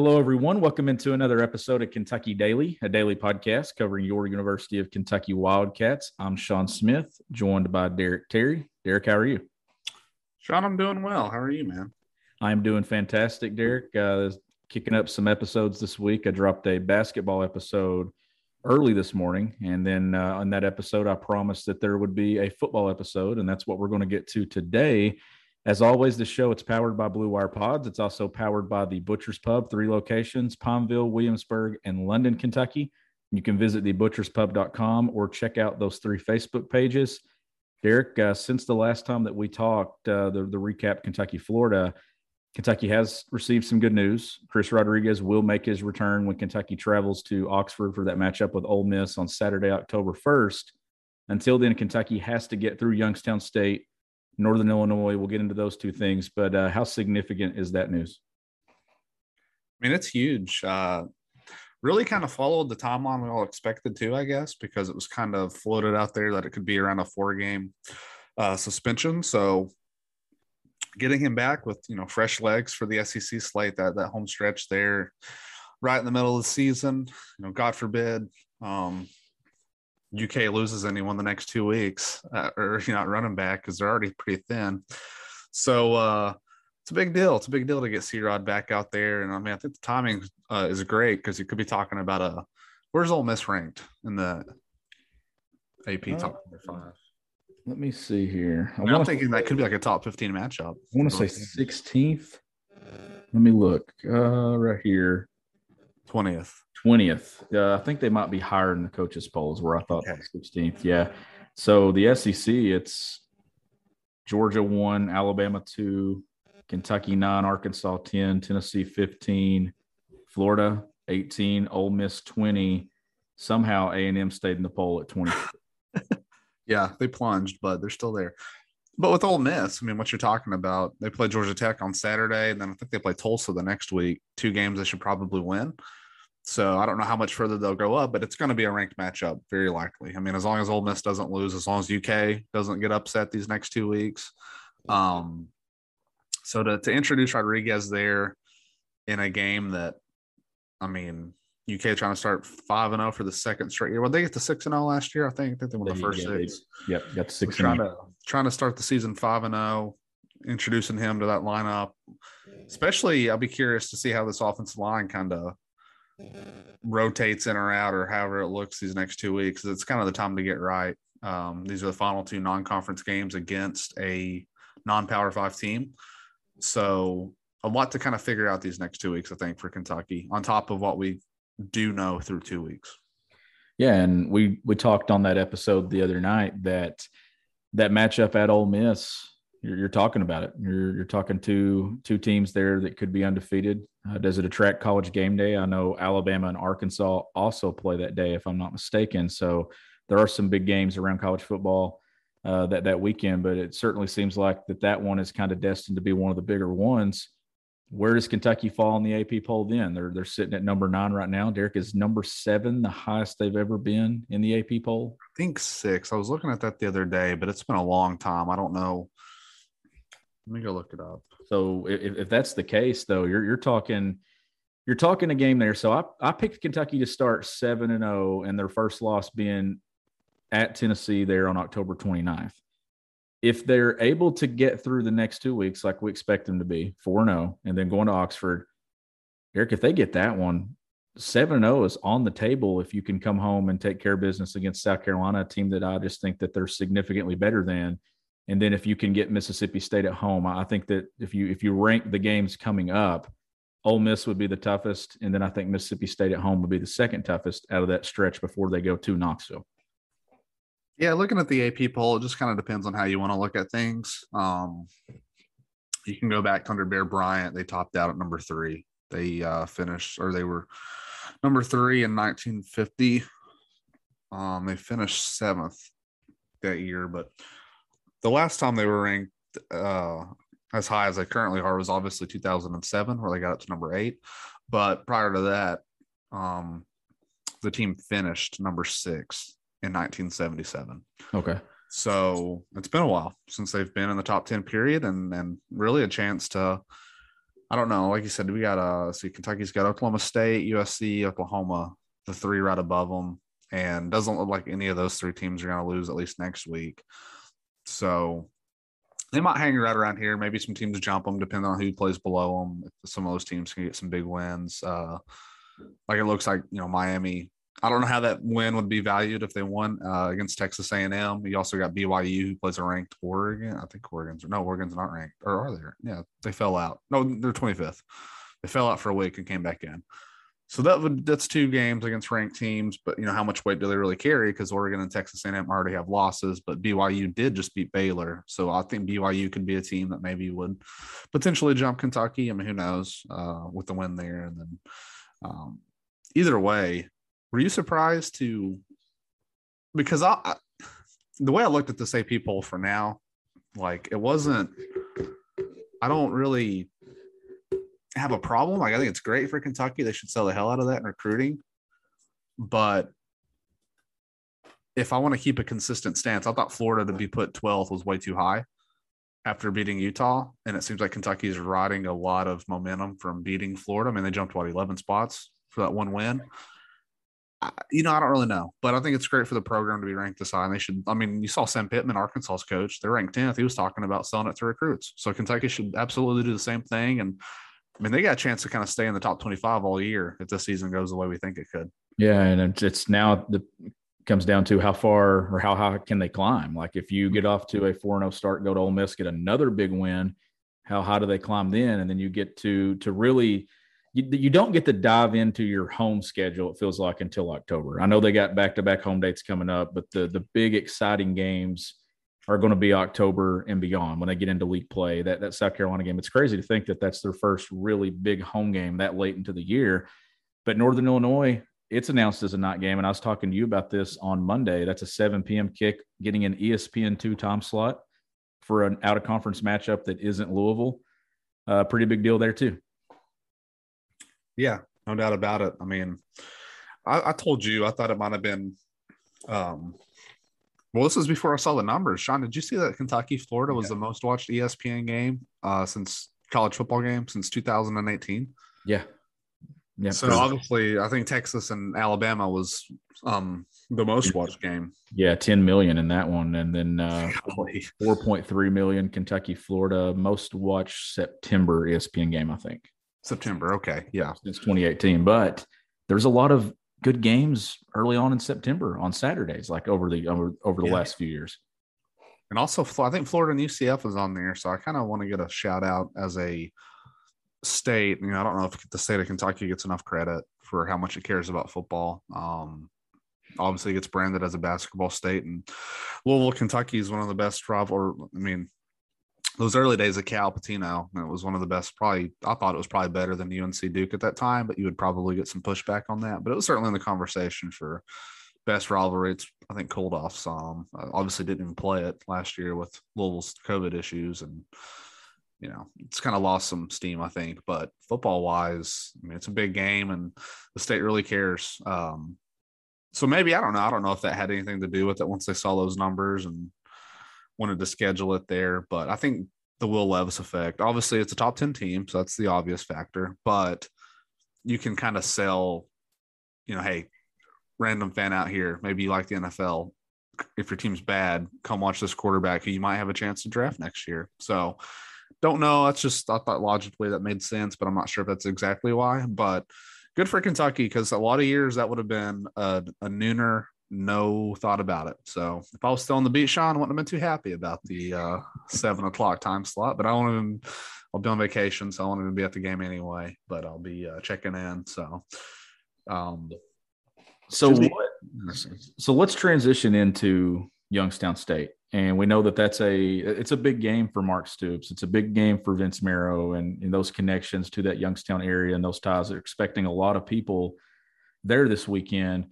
Hello, everyone. Welcome into another episode of Kentucky Daily, a daily podcast covering your University of Kentucky Wildcats. I'm Sean Smith, joined by Derek Terry. Derek, how are you? Sean, I'm doing well. How are you, man? I'm doing fantastic, Derek. Uh, kicking up some episodes this week. I dropped a basketball episode early this morning. And then uh, on that episode, I promised that there would be a football episode. And that's what we're going to get to today. As always, the show it's powered by Blue Wire Pods. It's also powered by the Butcher's Pub, three locations: Palmville, Williamsburg, and London, Kentucky. You can visit the thebutcherspub.com or check out those three Facebook pages. Derek, uh, since the last time that we talked, uh, the, the recap Kentucky, Florida, Kentucky has received some good news. Chris Rodriguez will make his return when Kentucky travels to Oxford for that matchup with Ole Miss on Saturday, October 1st. Until then, Kentucky has to get through Youngstown State Northern Illinois. We'll get into those two things, but uh, how significant is that news? I mean, it's huge. Uh, really kind of followed the timeline we all expected to, I guess, because it was kind of floated out there that it could be around a four game uh, suspension. So getting him back with, you know, fresh legs for the SEC slate, that, that home stretch there right in the middle of the season, you know, God forbid, um, UK loses anyone the next two weeks, uh, or you know, running back because they're already pretty thin. So uh, it's a big deal. It's a big deal to get C Rod back out there, and I mean, I think the timing uh, is great because you could be talking about a where's Ole Miss ranked in the AP uh, top five. Let me see here. I am thinking that could be like a top fifteen matchup. I want to say sixteenth. Let me look uh, right here. Twentieth. 20th. Uh, I think they might be higher in the coaches' polls where I thought okay. 16th. Yeah. So the SEC, it's Georgia one, Alabama two, Kentucky nine, Arkansas 10, Tennessee 15, Florida 18, Ole Miss 20. Somehow A&M stayed in the poll at 20. yeah, they plunged, but they're still there. But with Ole Miss, I mean, what you're talking about, they play Georgia Tech on Saturday, and then I think they play Tulsa the next week. Two games they should probably win. So I don't know how much further they'll go up, but it's going to be a ranked matchup, very likely. I mean, as long as Ole Miss doesn't lose, as long as UK doesn't get upset these next two weeks. Um, so to, to introduce Rodriguez there in a game that, I mean, UK trying to start five and zero oh for the second straight year. Well, they get to six and zero oh last year. I think. I think they won the first yeah, six. They, yep, got six. trying to trying to start the season five and zero. Introducing him to that lineup, especially, I'll be curious to see how this offensive line kind of rotates in or out or however it looks these next two weeks. It's kind of the time to get right. Um, these are the final two non-conference games against a non-power five team. So a lot to kind of figure out these next two weeks, I think, for Kentucky, on top of what we do know through two weeks. Yeah, and we we talked on that episode the other night that that matchup at Ole Miss you're, you're talking about it. You're you're talking to two teams there that could be undefeated. Uh, does it attract college game day? I know Alabama and Arkansas also play that day, if I'm not mistaken. So there are some big games around college football uh, that that weekend, but it certainly seems like that that one is kind of destined to be one of the bigger ones. Where does Kentucky fall in the AP poll then? They're they're sitting at number nine right now. Derek is number seven, the highest they've ever been in the AP poll. I think six. I was looking at that the other day, but it's been a long time. I don't know let me go look it up. So if, if that's the case, though, you're you're talking you're talking a game there. So I I picked Kentucky to start seven and zero, oh, and their first loss being at Tennessee there on October 29th. If they're able to get through the next two weeks, like we expect them to be, four and zero, and then going to Oxford, Eric, if they get that one. 7 0 is on the table. If you can come home and take care of business against South Carolina, a team that I just think that they're significantly better than and then if you can get Mississippi State at home, I think that if you if you rank the games coming up, Ole Miss would be the toughest, and then I think Mississippi State at home would be the second toughest out of that stretch before they go to Knoxville. Yeah, looking at the AP poll, it just kind of depends on how you want to look at things. Um, you can go back to under Bear Bryant; they topped out at number three. They uh, finished, or they were number three in 1950. Um, they finished seventh that year, but the last time they were ranked uh, as high as they currently are was obviously 2007, where they got up to number eight. But prior to that, um, the team finished number six in 1977. Okay. So it's been a while since they've been in the top 10 period and, and really a chance to I don't know. Like you said, we got uh see Kentucky's got Oklahoma State, USC, Oklahoma, the three right above them, and doesn't look like any of those three teams are going to lose at least next week. So they might hang right around here. Maybe some teams jump them, depending on who plays below them. Some of those teams can get some big wins. Uh, like it looks like you know Miami. I don't know how that win would be valued if they won uh, against Texas A&M. You also got BYU who plays a ranked Oregon. I think Oregon's no Oregon's not ranked, or are they? Yeah, they fell out. No, they're 25th. They fell out for a week and came back in. So that would that's two games against ranked teams, but you know how much weight do they really carry? Because Oregon and Texas A&M already have losses, but BYU did just beat Baylor, so I think BYU could be a team that maybe would potentially jump Kentucky. I mean, who knows uh, with the win there, and then um, either way, were you surprised to? Because I, I the way I looked at the say people for now, like it wasn't. I don't really have a problem. Like I think it's great for Kentucky. They should sell the hell out of that in recruiting. But if I want to keep a consistent stance, I thought Florida to be put 12th was way too high after beating Utah. And it seems like Kentucky is riding a lot of momentum from beating Florida. I mean, they jumped what 11 spots for that one win. I, you know, I don't really know, but I think it's great for the program to be ranked this high. And they should, I mean, you saw Sam Pittman, Arkansas's coach, they're ranked 10th. He was talking about selling it to recruits. So Kentucky should absolutely do the same thing. And I mean, they got a chance to kind of stay in the top 25 all year if this season goes the way we think it could. Yeah. And it's now the comes down to how far or how high can they climb. Like if you get off to a 4 0 start, go to Ole Miss, get another big win, how high do they climb then? And then you get to, to really, you, you don't get to dive into your home schedule, it feels like, until October. I know they got back to back home dates coming up, but the, the big exciting games are going to be October and beyond when they get into league play. That that South Carolina game, it's crazy to think that that's their first really big home game that late into the year. But Northern Illinois, it's announced as a night game, and I was talking to you about this on Monday. That's a 7 p.m. kick, getting an ESPN two time slot for an out of conference matchup that isn't Louisville. Uh, pretty big deal there too. Yeah, no doubt about it. I mean, I, I told you I thought it might have been um, well, this was before I saw the numbers. Sean, did you see that Kentucky Florida was yeah. the most watched ESPN game uh, since college football game since 2018? Yeah. Yeah. So obviously, I think Texas and Alabama was um, the most watched game. Yeah, 10 million in that one. And then uh, 4.3 million Kentucky, Florida, most watched September ESPN game, I think. September. Okay. Yeah. Since 2018. But there's a lot of good games early on in September on Saturdays, like over the over, over the yeah. last few years. And also, I think Florida and UCF is on there, so I kind of want to get a shout out as a state. You know, I don't know if the state of Kentucky gets enough credit for how much it cares about football. Um, obviously, it gets branded as a basketball state, and Louisville, Kentucky is one of the best rival. I mean, those early days of Cal Pitino, it was one of the best. Probably, I thought it was probably better than UNC Duke at that time, but you would probably get some pushback on that. But it was certainly in the conversation for best rivalry. It's I think cooled off some. Uh, obviously, didn't even play it last year with Louisville's COVID issues, and you know it's kind of lost some steam. I think, but football wise, I mean, it's a big game, and the state really cares. Um, so maybe I don't know. I don't know if that had anything to do with it once they saw those numbers and wanted to schedule it there. But I think the Will Levis effect, obviously, it's a top 10 team. So that's the obvious factor. But you can kind of sell, you know, hey, random fan out here, maybe you like the NFL. If your team's bad, come watch this quarterback who you might have a chance to draft next year. So don't know. That's just, I thought logically that made sense, but I'm not sure if that's exactly why. But good for Kentucky because a lot of years that would have been a, a nooner no thought about it. So if I was still on the beach, Sean, I wouldn't have been too happy about the uh, seven o'clock time slot. But I want to, I'll be on vacation, so I want to be at the game anyway. But I'll be uh, checking in. So, um, so what, so let's transition into Youngstown State, and we know that that's a it's a big game for Mark Stoops. It's a big game for Vince Marrow, and, and those connections to that Youngstown area and those ties. They're expecting a lot of people there this weekend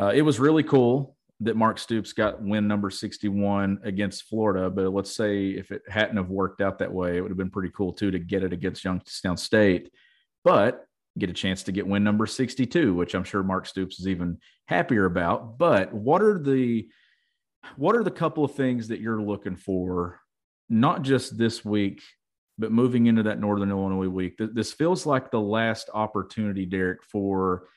uh, it was really cool that Mark Stoops got win number 61 against Florida. But let's say if it hadn't have worked out that way, it would have been pretty cool too to get it against Youngstown State. But get a chance to get win number 62, which I'm sure Mark Stoops is even happier about. But what are the what are the couple of things that you're looking for, not just this week but moving into that Northern Illinois week, this feels like the last opportunity, Derek, for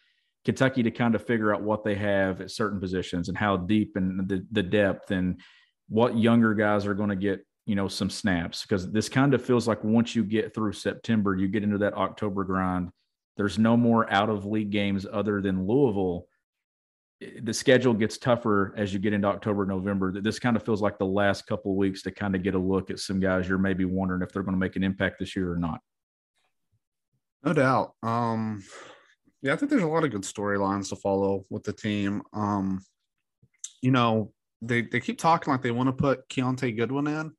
Kentucky to kind of figure out what they have at certain positions and how deep and the, the depth and what younger guys are going to get you know some snaps because this kind of feels like once you get through September, you get into that October grind. There's no more out of league games other than Louisville. The schedule gets tougher as you get into October, November. This kind of feels like the last couple weeks to kind of get a look at some guys you're maybe wondering if they're going to make an impact this year or not. No doubt. Um, yeah, I think there's a lot of good storylines to follow with the team. Um, you know, they they keep talking like they want to put Kiyaunta Goodwin in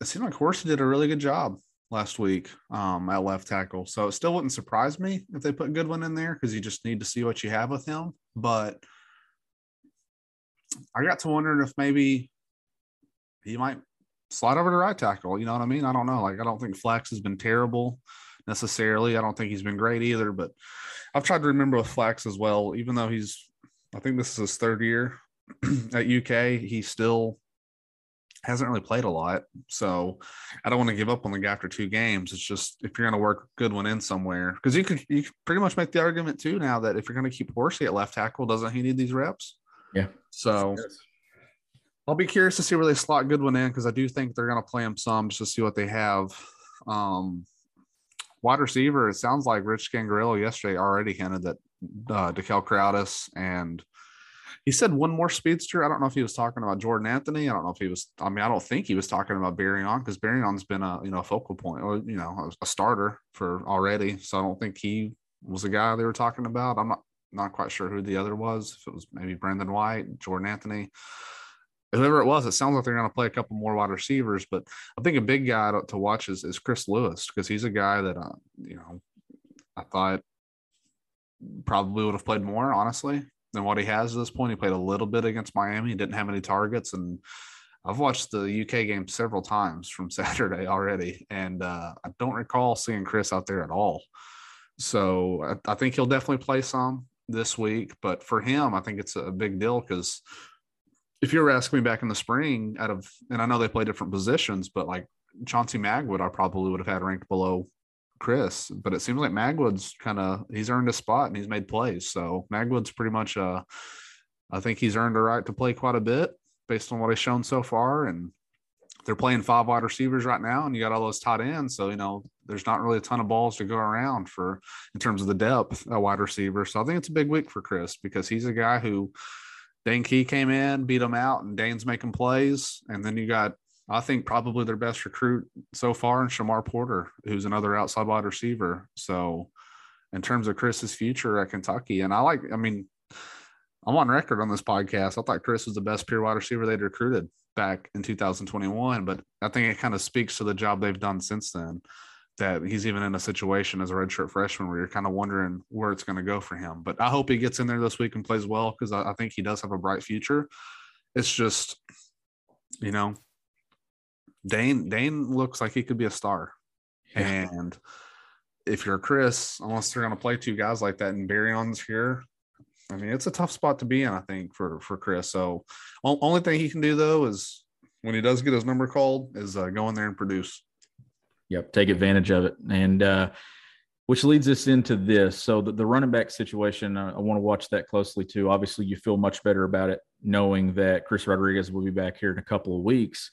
it seemed like Horsey did a really good job last week um, at left tackle. So it still wouldn't surprise me if they put Goodwin in there because you just need to see what you have with him. But I got to wondering if maybe he might slide over to right tackle. You know what I mean? I don't know. Like I don't think Flax has been terrible necessarily. I don't think he's been great either. But I've tried to remember with Flax as well. Even though he's, I think this is his third year at UK, he still hasn't really played a lot. So I don't want to give up on the guy after two games. It's just if you're going to work a good one in somewhere, because you could you could pretty much make the argument too now that if you're going to keep Horsey at left tackle, doesn't he need these reps? Yeah. So. I'll be curious to see where they slot Goodwin in because I do think they're going to play him some just to see what they have. Um, wide receiver, it sounds like Rich Scangarello yesterday already hinted that uh, Dekel Crowdus and he said one more speedster. I don't know if he was talking about Jordan Anthony. I don't know if he was. I mean, I don't think he was talking about Barion because Barion's been a you know a focal point or you know a, starter for already. So I don't think he was the guy they were talking about. I'm not not quite sure who the other was. If it was maybe Brandon White, Jordan Anthony, whoever it was, it sounds like they're going to play a couple more wide receivers. But I think a big guy to, to watch is, is Chris Lewis because he's a guy that uh, you know I thought probably would have played more honestly than what he has at this point. He played a little bit against Miami, he didn't have any targets, and I've watched the UK game several times from Saturday already, and uh, I don't recall seeing Chris out there at all. So I, I, think he'll definitely play some this week, but for him, I think it's a big deal because if you were asking me back in the spring, out of and I know they play different positions, but like Chauncey Magwood, I probably would have had ranked below Chris, but it seems like Magwood's kind of he's earned a spot and he's made plays. So Magwood's pretty much uh I think he's earned a right to play quite a bit based on what he's shown so far. And they're playing five wide receivers right now, and you got all those tight ends. So, you know, there's not really a ton of balls to go around for in terms of the depth a wide receiver. So I think it's a big week for Chris because he's a guy who Dane Key came in, beat them out, and Dane's making plays. And then you got I think probably their best recruit so far, and Shamar Porter, who's another outside wide receiver. So, in terms of Chris's future at Kentucky, and I like, I mean, I'm on record on this podcast. I thought Chris was the best pure wide receiver they'd recruited back in 2021, but I think it kind of speaks to the job they've done since then. That he's even in a situation as a redshirt freshman where you're kind of wondering where it's going to go for him. But I hope he gets in there this week and plays well because I, I think he does have a bright future. It's just, you know, Dane Dane looks like he could be a star. Yeah. And if you're Chris, unless they're going to play two guys like that and Barion's here, I mean, it's a tough spot to be in, I think, for for Chris. So, only thing he can do though is when he does get his number called, is uh, go in there and produce. Yep, take advantage of it, and uh, which leads us into this. So the, the running back situation, uh, I want to watch that closely too. Obviously, you feel much better about it knowing that Chris Rodriguez will be back here in a couple of weeks.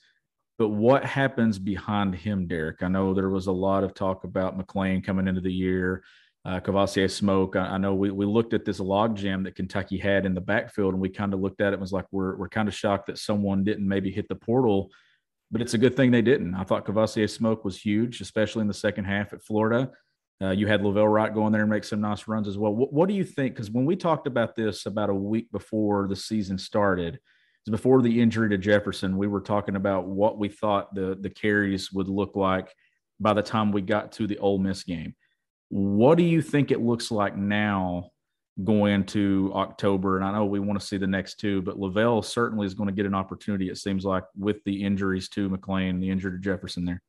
But what happens behind him, Derek? I know there was a lot of talk about McClain coming into the year, uh, Kavosiey Smoke. I, I, know we, we looked at this logjam that Kentucky had in the backfield, and we kind of looked at it and was like, we're, we're kind of shocked that someone didn't maybe hit the portal, but it's a good thing they didn't. I thought Kavosiey Smoke was huge, especially in the second half at Florida. Uh, you had La'Vell Wright go in there and make some nice runs as well. What, what do you think? Because when we talked about this about a week before the season started – before the injury to Jefferson, we were talking about what we thought the the carries would look like by the time we got to the Ole Miss game. What do you think it looks like now going into October? And I know we want to see the next two, but La'Vell certainly is going to get an opportunity, it seems like, with the injuries to McClain, the injury to Jefferson there.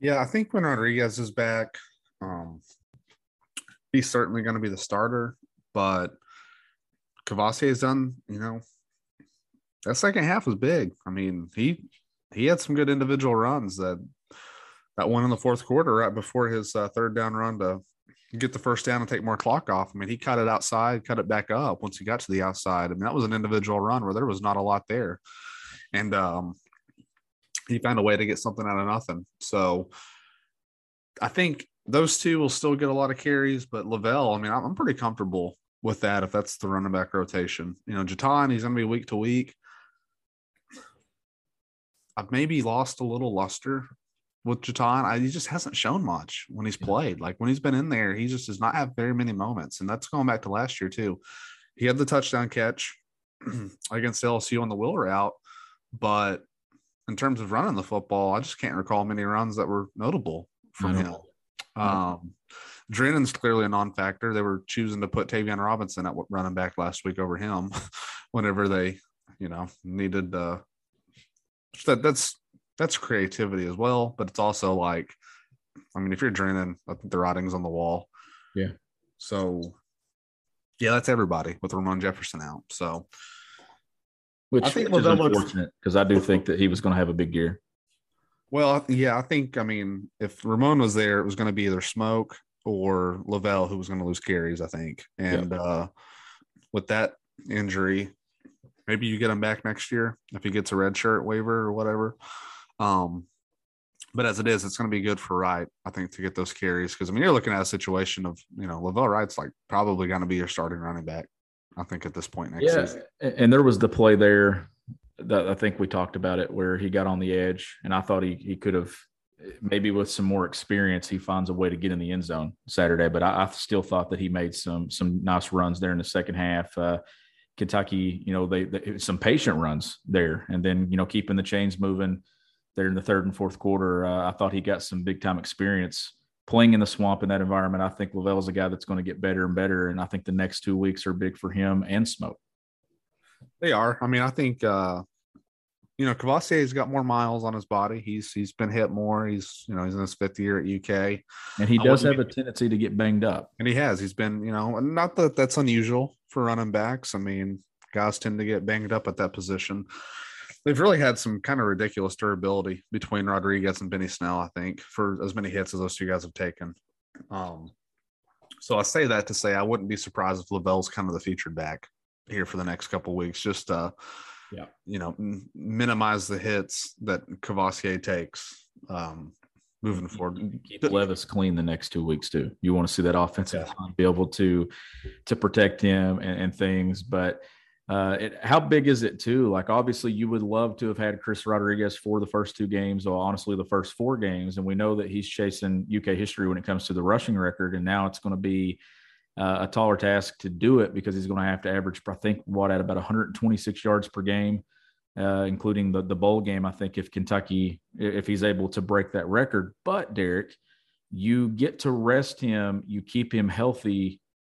Yeah, I think when Rodriguez is back, um, he's certainly going to be the starter, but – Kavosiey has done, you know, that second half was big. I mean, he he had some good individual runs that that one in the fourth quarter right before his uh, third down run to get the first down and take more clock off. I mean, he cut it outside, cut it back up once he got to the outside. I mean, that was an individual run where there was not a lot there. And um, he found a way to get something out of nothing. So I think those two will still get a lot of carries, but La'Vell, I mean, I'm pretty comfortable with that if that's the running back rotation. You know, JuTahn, he's going to be week to week. I've maybe lost a little luster with JuTahn. I, he just hasn't shown much when he's played. Like when he's been in there, he just does not have very many moments. And that's going back to last year, too. He had the touchdown catch against LSU on the wheel route, but in terms of running the football, I just can't recall many runs that were notable from him. Um, Drennon's clearly a non-factor. They were choosing to put Tayvion Robinson at running back last week over him, whenever they, you know, needed. Uh, that that's that's creativity as well, but it's also like, I mean, if you're Drennon, I think the writing's on the wall. Yeah. So, yeah, that's everybody with Ramon Jefferson out. So, which, I think which is unfortunate because I do think that he was going to have a big year. Well, yeah, I think I mean if Ramon was there, it was going to be either Smoke or La'Vell who was going to lose carries. I think, and yep. uh, with that injury, maybe you get him back next year if he gets a red shirt waiver or whatever. Um, but as it is, it's going to be good for Wright, I think, to get those carries because I mean you're looking at a situation of you know La'Vell Wright's like probably going to be your starting running back. I think at this point next yeah, season. and there was the play there that I think we talked about it where he got on the edge, and I thought he he could have maybe with some more experience he finds a way to get in the end zone Saturday. But I, I still thought that he made some some nice runs there in the second half. Uh, Kentucky, you know, they, they some patient runs there, and then you know keeping the chains moving there in the third and fourth quarter. Uh, I thought he got some big time experience playing in the swamp in that environment. I think La'Vell is a guy that's going to get better and better. And I think the next two weeks are big for him and Smoke. They are. I mean, I think, uh, you know, Kavosiey's got more miles on his body. He's he's been hit more. He's you know he's in his fifth year at UK, and he does have a tendency to get banged up. And he has. He's been you know not that that's unusual for running backs. I mean, guys tend to get banged up at that position they've really had some kind of ridiculous durability between Rodriguez and Benny Snell, I think, for as many hits as those two guys have taken. Um, so I say that to say I wouldn't be surprised if La'Vell's kind of the featured back here for the next couple weeks, just uh, yeah, you know, m- minimize the hits that Kavosiey takes. Um, moving forward. Keep Levis clean the next two weeks too. You want to see that offensive yeah. line be able to to protect him and, and things, but uh, it, how big is it too? Like, obviously, you would love to have had Chris Rodriguez for the first two games, or honestly, the first four games. And we know that he's chasing UK history when it comes to the rushing record. And now it's going to be uh, a taller task to do it because he's going to have to average, I think, what at about 126 yards per game, uh, including the the bowl game. I think if Kentucky, if he's able to break that record, but Derek, you get to rest him, you keep him healthy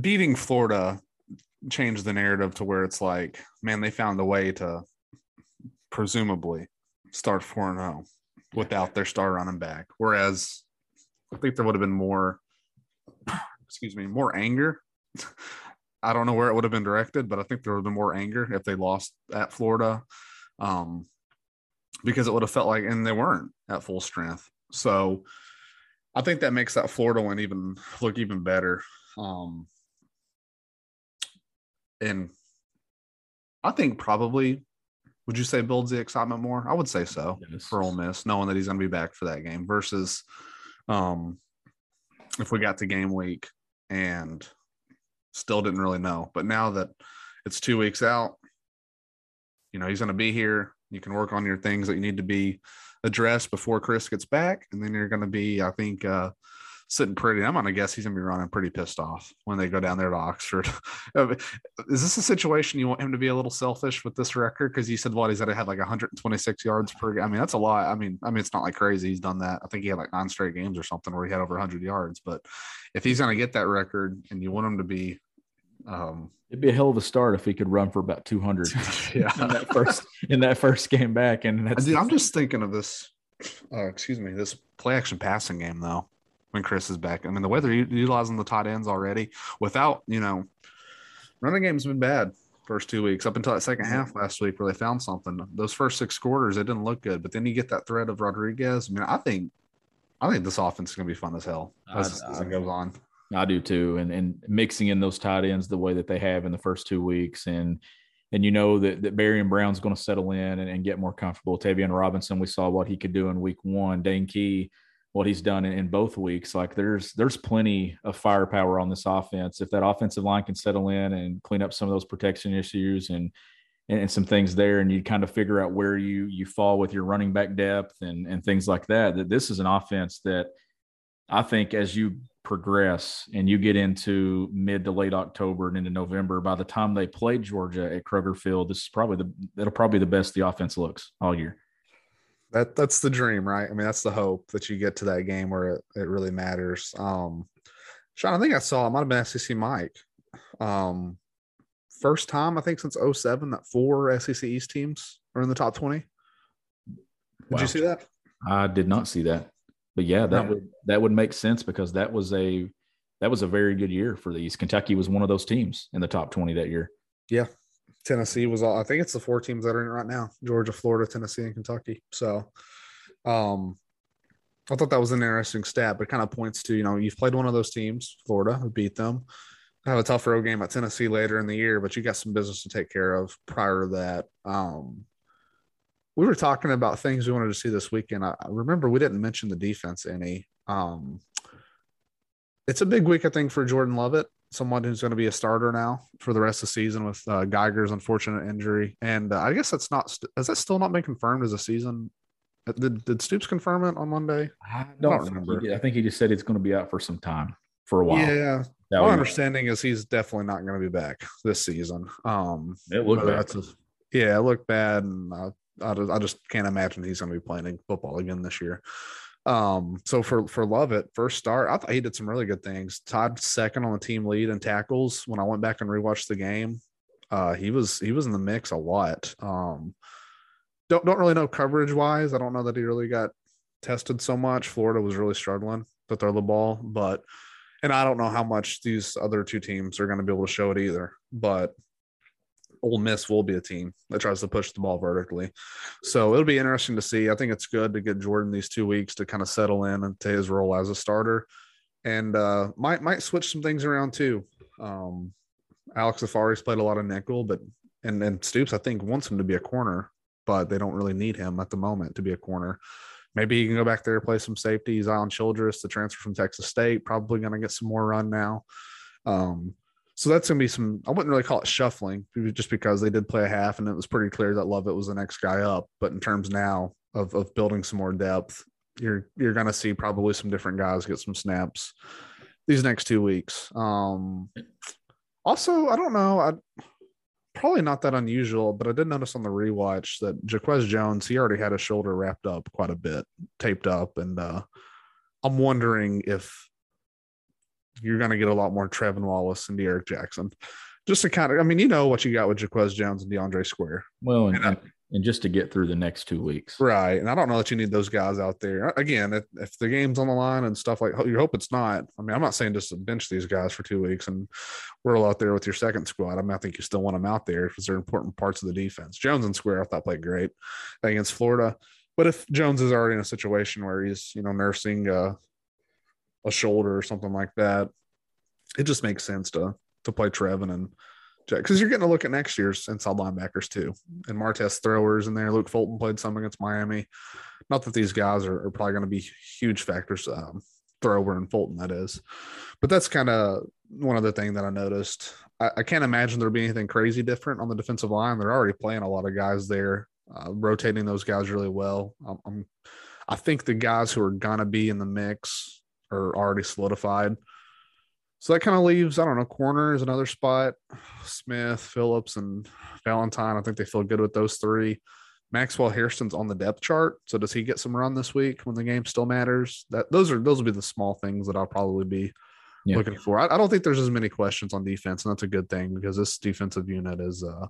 beating Florida changed the narrative to where it's like, man, they found a way to presumably start 4 0 without their star running back. Whereas I think there would have been more, excuse me, more anger. I don't know where it would have been directed, but I think there would have been more anger if they lost at Florida. Um, because it would have felt like, and they weren't at full strength. So I think that makes that Florida one even look even better. Um, and I think probably would you say builds the excitement more? I would say so yes. for Ole Miss, knowing that he's going to be back for that game versus um, if we got to game week and still didn't really know. But now that it's two weeks out, you know, he's going to be here. You can work on your things that you need to be addressed before Chris gets back. And then you're going to be, I think, uh, sitting pretty. I'm gonna guess he's gonna be running pretty pissed off when they go down there to Oxford. Is this a situation you want him to be a little selfish with this record? Because you said what he's gonna have like 126 yards per. I mean, that's a lot. I mean, I mean, it's not like crazy. He's done that. I think he had like nine straight games or something where he had over 100 yards. But if he's gonna get that record, and you want him to be um, It'd be a hell of a start if he could run for about 200 yeah. in that first in that first game back. And that's Dude, I'm just thinking of this. Uh, excuse me, this play action passing game though when Chris is back. I mean, the way they're utilizing the tight ends already without, you know, running game's been bad first two weeks up until that second half last week where they found something. Those first six quarters, it didn't look good. But then you get that threat of Rodriguez. I mean, I think I think this offense is gonna be fun as hell as the season goes on. I do too. And and mixing in those tight ends the way that they have in the first two weeks and and you know that, that Barion Brown's going to settle in and, and, get more comfortable. Tayvion Robinson, we saw what he could do in week one. Dane Key, what he's done in, in, both weeks. Like there's there's plenty of firepower on this offense. If that offensive line can settle in and clean up some of those protection issues and and, some things there, and you kind of figure out where you you fall with your running back depth and and things like that. That this is an offense that I think as you progress and you get into mid to late October and into November, by the time they play Georgia at Kroger Field, this is probably the that'll probably the best the offense looks all year that that's the dream, right? I mean, that's the hope that you get to that game where it, it really matters. Um, Sean, I think I saw it might have been SEC Mike. Um, first time I think since 07 that four SEC East teams are in the top 20. Did wow. you see that? I did not see that. But yeah, that would that would make sense because that was a that was a very good year for the East. Kentucky was one of those teams in the top 20 that year. Yeah, Tennessee was all I think it's the four teams that are in right now Georgia, Florida, Tennessee, and Kentucky. So um I thought that was an interesting stat, but kind of points to, you know, you've played one of those teams, Florida, beat them. Have a tough road game at Tennessee later in the year, but you got some business to take care of prior to that. Um we were talking about things we wanted to see this weekend. I, I remember we didn't mention the defense any. Um it's a big week, I think, for Jordan Lovett someone who's going to be a starter now for the rest of the season with uh, Geiger's unfortunate injury. And uh, I guess that's not, st- has that still not been confirmed as a season? Uh, did, did Stoops confirm it on Monday? I don't, I don't remember. I think he just said he's going to be out for some time for a while. Yeah. That My understanding is he's definitely not going to be back this season. Um, it looked bad. A, yeah, it looked bad. And I, I, I just can't imagine he's going to be playing football again this year. Um, so for for love, Lovett, first start, I thought he did some really good things. Todd second on the team lead in tackles. When I went back and rewatched the game, uh, he was he was in the mix a lot. Um, don't don't really know coverage wise. I don't know that he really got tested so much. Florida was really struggling to throw the ball, but and I don't know how much these other two teams are going to be able to show it either. But Ole Miss will be a team that tries to push the ball vertically. So it'll be interesting to see. I think it's good to get Jordan these two weeks to kind of settle in into his role as a starter, and uh, might might switch some things around too. Um, Alex Afari's played a lot of nickel, but and and Stoops I think wants him to be a corner, but they don't really need him at the moment to be a corner. Maybe he can go back there play some safety. Zion Childress, the transfer from Texas State, probably going to get some more run now. Um, so that's going to be some, I wouldn't really call it shuffling just because they did play a half and it was pretty clear that Lovett was the next guy up. But in terms now of, of building some more depth, you're, you're going to see probably some different guys get some snaps these next two weeks. Um, also, I don't know. I probably not that unusual, but I did notice on the rewatch that Jaquez Jones, he already had his shoulder wrapped up quite a bit, taped up. And uh, I'm wondering if you're going to get a lot more Trevin Wallace and D'Eryk Jackson. Just to kind of, I mean, you know what you got with Jaquez Jones and DeAndre Square. Well, and, and, I, and, just to get through the next two weeks. Right. And I don't know that you need those guys out there. Again, if, if the game's on the line and stuff like you hope it's not. I mean, I'm not saying just to bench these guys for two weeks and whirl out there with your second squad. I mean, I think you still want them out there because they're important parts of the defense. Jones and Square, I thought played great against Florida. But if Jones is already in a situation where he's, you know, nursing uh, a shoulder or something like that, it just makes sense to to play Trevin and Jack because you're getting a look at next year's inside linebackers too, and Martez Thrower's in there. Luke Fulton played some against Miami. Not that these guys are, are probably going to be huge factors. Um, Thrower and Fulton, that is, but that's kind of one other thing that I noticed. I, I, can't imagine there be anything crazy different on the defensive line. They're already playing a lot of guys there, uh, rotating those guys really well. I'm, I'm, I think the guys who are gonna be in the mix are already solidified. So that kind of leaves, I don't know, corner is another spot. Smith, Phillips, and Valentine. I think they feel good with those three. Maxwell Hairston's on the depth chart. So does he get some run this week when the game still matters? That those are those will be the small things that I'll probably be yeah. looking for. I, I, don't think there's as many questions on defense, and that's a good thing because this defensive unit is uh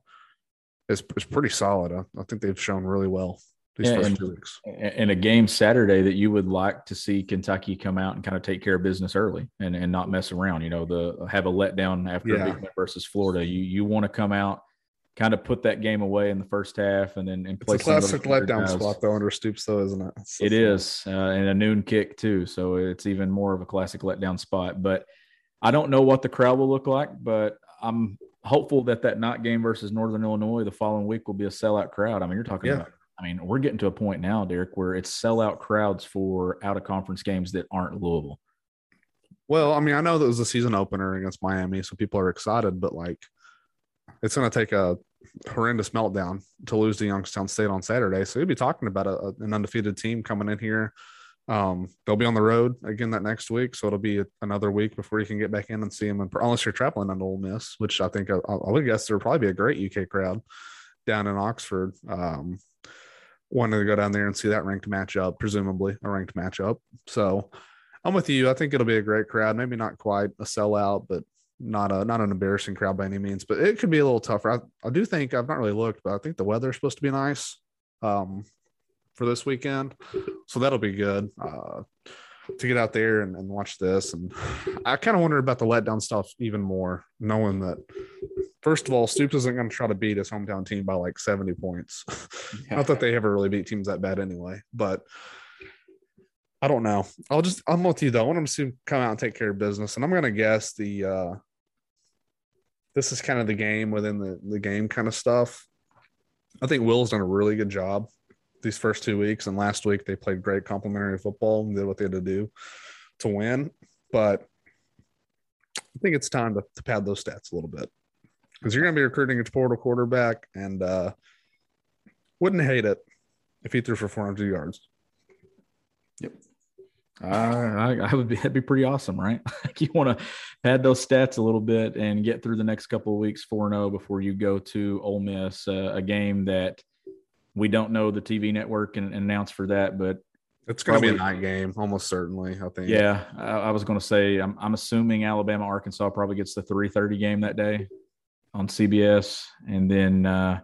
is, is pretty solid. I, I think they've shown really well these yeah, first and, two weeks. And a game Saturday that you would like to see Kentucky come out and kind of take care of business early and, and not mess around. You know, the have a letdown after yeah. a big win versus Florida. You you want to come out, kind of put that game away in the first half, and then and play. It's a classic letdown spot though under Stoops though, isn't it? It's it is, uh, and a noon kick too, so it's even more of a classic letdown spot. But I don't know what the crowd will look like, but I'm hopeful that that night game versus Northern Illinois the following week will be a sellout crowd. I mean, you're talking yeah. about I mean, we're getting to a point now, Derek, where it's sellout crowds for out of conference games that aren't Louisville. Well, I mean, I know that was a season opener against Miami, so people are excited, but like it's going to take a horrendous meltdown to lose to Youngstown State on Saturday. So you'll be talking about a, an undefeated team coming in here. Um, they'll be on the road again that next week, so it'll be another week before you can get back in and see them. And unless you're traveling on Ole Miss, which I think I, I would guess there would probably be a great UK crowd down in Oxford. Um, wanted to go down there and see that ranked matchup, presumably a ranked matchup. So I'm with you. I think it'll be a great crowd. Maybe not quite a sellout, but not a not an embarrassing crowd by any means. But it could be a little tougher. I, I do think I've not really looked, but I think the weather is supposed to be nice um, for this weekend, so that'll be good. Uh, to get out there and, and watch this. And I kind of wonder about the letdown stuff even more, knowing that first of all, Stoops isn't going to try to beat his hometown team by like 70 points. Yeah. Not that they ever really beat teams that bad anyway, but I don't know. I'll just I'm with you though. I want them to come out and take care of business. And I'm gonna guess the uh this is kind of the game within the, the game kind of stuff. I think Will's done a really good job these first two weeks, and last week they played great complementary football and did what they had to do to win. But I think it's time to, to pad those stats a little bit because you're going to be recruiting a portal quarterback, and uh, wouldn't hate it if he threw for 400 yards. Yep. Uh, I, I, would be that'd be pretty awesome, right? you want to pad those stats a little bit and get through the next couple of weeks 4 0 before you go to Ole Miss, uh, a game that we don't know the TV network and, and announce for that, but it's going to be a night game, almost certainly. I think. Yeah, I, I was going to say I'm, I'm assuming Alabama Arkansas probably gets the 3:30 game that day on CBS, and then uh,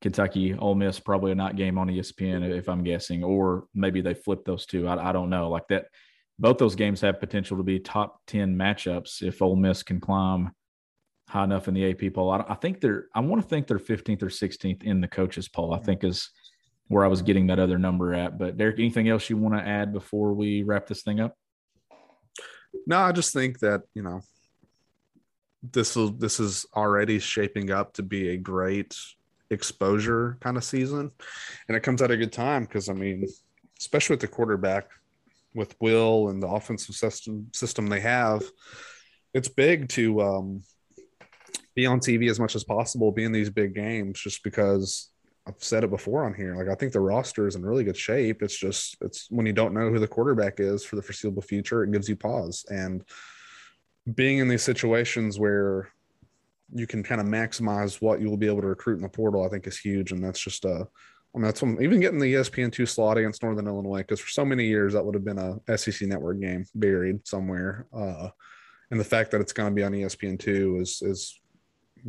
Kentucky Ole Miss probably a night game on ESPN if I'm guessing, or maybe they flip those two. I, I don't know. Like that, both those games have potential to be top 10 matchups if Ole Miss can climb high enough in the AP poll. I, I think they're, I want to think they're 15th or 16th in the coaches poll, I think is where I was getting that other number at. But Derek, anything else you want to add before we wrap this thing up? No, I just think that, you know, this will this is already shaping up to be a great exposure kind of season. And it comes at a good time because I mean, especially with the quarterback with Will and the offensive system system they have, it's big to um be on TV as much as possible, be in these big games, just because I've said it before on here. Like I think the roster is in really good shape. It's just it's when you don't know who the quarterback is for the foreseeable future, it gives you pause. And being in these situations where you can kind of maximize what you will be able to recruit in the portal, I think is huge. And that's just uh I mean, that's when, even getting the ESPN two slot against Northern Illinois, because for so many years that would have been a SEC network game buried somewhere. Uh, and the fact that it's going to be on ESPN two is is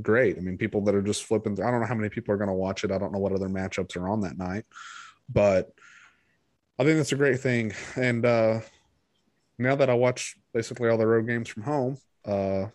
great. I mean, people that are just flipping. I don't know how many people are going to watch it. I don't know what other matchups are on that night, but I think that's a great thing. And uh, now that I watch basically all the road games from home, uh,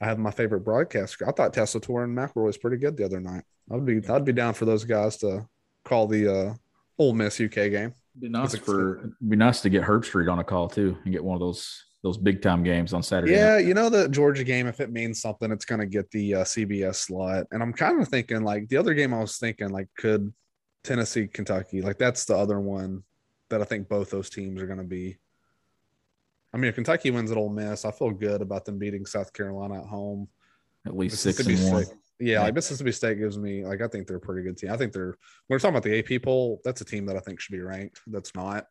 I have my favorite broadcaster. I thought Tessitore and McElroy was pretty good the other night. I'd be I'd be down for those guys to call the uh, Ole Miss UK game. Be nice for be nice to get Herbstreit on a call too and get one of those those big time games on Saturday. Yeah, night. you know the Georgia game. If it means something, it's going to get the uh, CBS slot. And I'm kind of thinking like the other game. I was thinking like could Tennessee, Kentucky, like that's the other one that I think both those teams are going to be. I mean, if Kentucky wins at Ole Miss, I feel good about them beating South Carolina at home. at least six and one. State- Yeah, like Mississippi State gives me like I think they're a pretty good team. I think they're when we're talking about the AP poll, that's a team that I think should be ranked. That's not.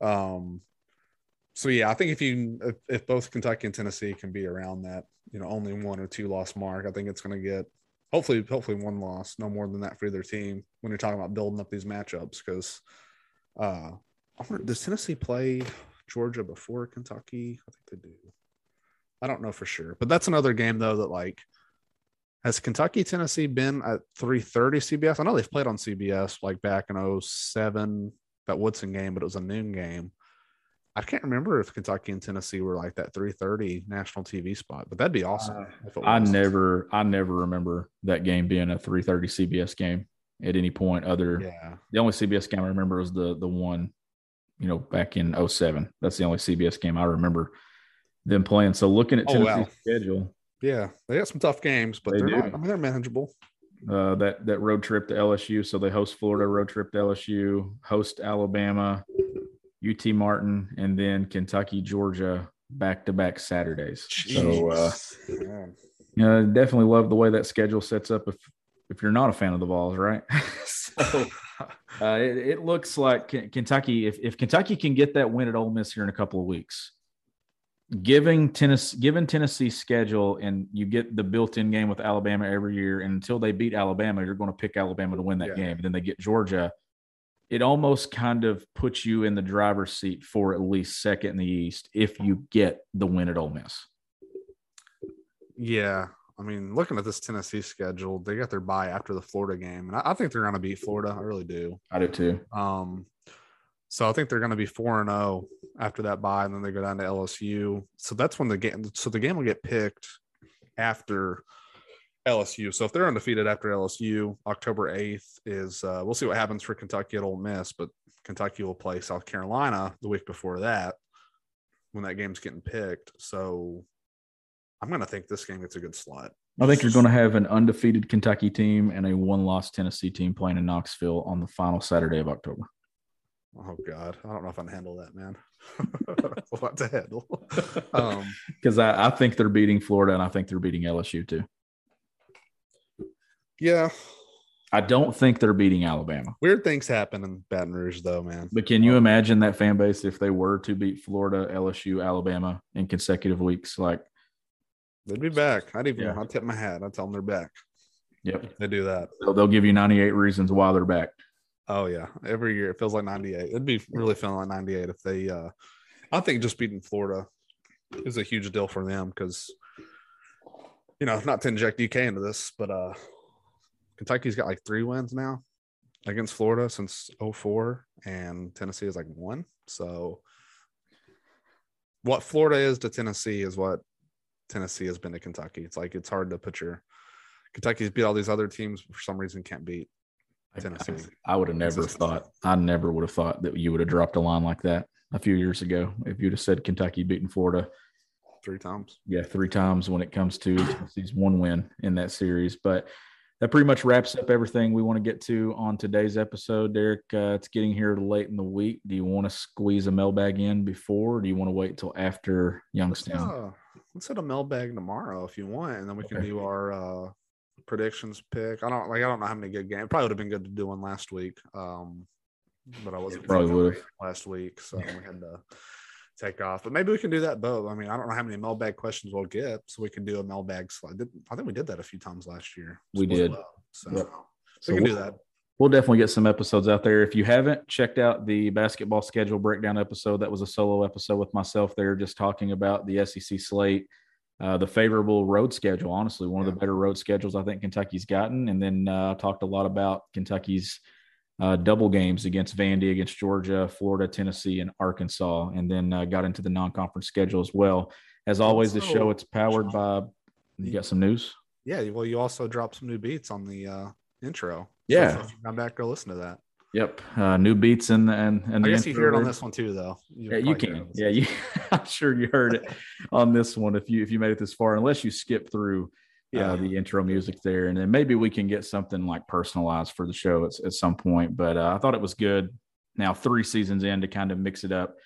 Um so yeah, I think if you if, if both Kentucky and Tennessee can be around that, you know, only one or two loss mark, I think it's gonna get hopefully hopefully one loss, no more than that for either team when you're talking about building up these matchups because uh does Tennessee play Georgia before Kentucky? I think they do. I don't know for sure, but that's another game though that like has Kentucky Tennessee been at 3:30 CBS? I know they've played on CBS like back in 07 that Woodson game, but it was a noon game. I can't remember if Kentucky and Tennessee were like that 3:30 national TV spot, but that'd be uh, awesome. if it I never, I never remember that game being a 3:30 CBS game at any point. Other, Yeah. the only CBS game I remember was the the one, you know, back in 07. That's the only CBS game I remember them playing. So looking at Oh, wow. schedule, Yeah, they got some tough games, but They are not, I mean, they're manageable. uh, that that road trip to LSU. So they host Florida, road trip to LSU, host Alabama, UT Martin, and then Kentucky, Georgia, back to back Saturdays. So uh, Jeez. Man. you know, definitely love the way that schedule sets up. If if you're not a fan of the Vols, right? so uh, it, it looks like Ken- Kentucky. If if Kentucky can get that win at Ole Miss here in a couple of weeks, giving Tennessee, given Tennessee's schedule, and you get the built-in game with Alabama every year, and until they beat Alabama, you're going to pick Alabama to win that Yeah. game. And then they get Georgia. It almost kind of puts you in the driver's seat for at least second in the East if you get the win at Ole Miss. Yeah. I mean, looking at this Tennessee schedule, they got their bye after the Florida game. And I, I think they're going to beat Florida. I really do. I do too. Um, so I think they're going to be 4 and 0 after that bye. And then they go down to LSU. So that's when the game, so the game will get picked after LSU. So if they're undefeated after LSU, October 8th is, uh, we'll see what happens for Kentucky at Ole Miss, but Kentucky will play South Carolina the week before that when that game's getting picked. So I'm going to think this game gets a good slot. I think you're going to have an undefeated Kentucky team and a one-loss Tennessee team playing in Knoxville on the final Saturday of October. Oh God, I don't know if I can handle that, man. what to handle? Um, Because I, I think they're beating Florida and I think they're beating LSU too. yeah, I don't think they're beating Alabama. weird things happen in Baton Rouge, though, man. But can you imagine that fan base if they were to beat Florida, LSU, Alabama in consecutive weeks? Like, They'd be back. I'd even, Yeah. I'd tip my hat. I'd tell them they're back. yep, They do that. they'll, they'll give you 98 reasons why they're back. Oh yeah, every year it feels like '98. It'd be really feeling like '98 if they. uh I think just beating Florida is a huge deal for them because, you know, not to inject DK into this, but uh Kentucky's got like three wins now against Florida since 04 and Tennessee is like one. So what Florida is to Tennessee is what Tennessee has been to Kentucky. It's like it's hard to put your Kentucky's beat all these other teams for some reason can't beat Tennessee. I, I would have never thought, I never would have thought that you would have dropped a line like that a few years ago if you'd have said Kentucky beating Florida. three times. yeah, three times when it comes to Tennessee's one win in that series. But that pretty much wraps up everything we want to get to on today's episode. Derek, uh, it's getting here late in the week. Do you want to squeeze a mailbag in before, or do you want to wait till after Youngstown? Let's hit a mailbag tomorrow if you want, and then we can Okay. do our uh, predictions pick. I don't like. I don't know how many good games. Probably would have been good to do one last week, um, but I wasn't Probably would've. last week, so we had to take off. But maybe we can do that both. I mean, I don't know how many mailbag questions we'll get, so we can do a mailbag slide. I think we did that a few times last year. We did. up, So, Yep. so we can do we'll- that. We'll definitely get some episodes out there. If you haven't checked out the basketball schedule breakdown episode, that was a solo episode with myself there, just talking about the SEC slate, uh, the favorable road schedule. Honestly, one of the better road schedules I think Kentucky's gotten. And then uh, talked a lot about Kentucky's uh, double games against Vandy, against Georgia, Florida, Tennessee, and Arkansas. And then uh, got into the non-conference schedule as well. As always, the show it's powered by. You got some news? Yeah. Well, you also dropped some new beats on the uh, intro. So Yeah. if you come back, go listen to that. Yep, uh, new beats and and and I guess you hear it on this one too, though. You yeah, you can. Yeah, you. I'm sure you heard it on this one if you if you made it this far, unless you skip through uh, yeah. Uh, the intro music there, and then maybe we can get something like personalized for the show at, at some point. But uh, I thought it was good. Now three seasons in to kind of mix it up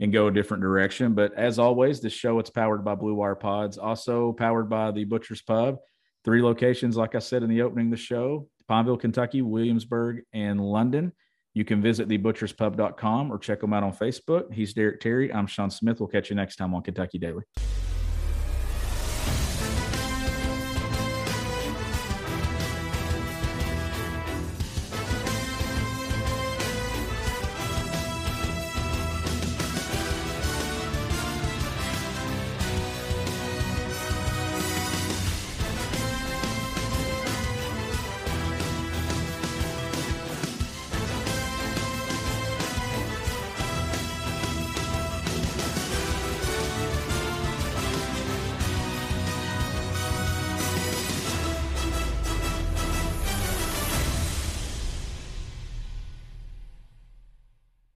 and go a different direction. But as always, this show it's powered by Blue Wire Pods, also powered by the Butcher's Pub. Three locations, like I said in the opening of the show Pineville, Kentucky, Williamsburg, and London. You can visit thebutcherspub.com or check them out on Facebook. He's Derek Terry. I'm Sean Smith. We'll catch you next time on Kentucky Daily.